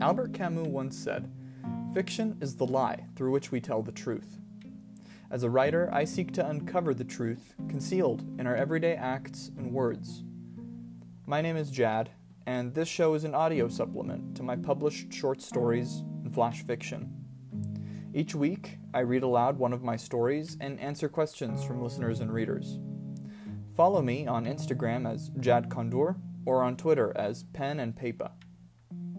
Albert Camus once said, Fiction is the lie through which we tell the truth. As a writer, I seek to uncover the truth concealed in our everyday acts and words. My name is Jad, and this show is an audio supplement to my published short stories and flash fiction. Each week, I read aloud one of my stories and answer questions from listeners and readers. Follow me on Instagram as Jad Kondur or on Twitter as Pen and Paper.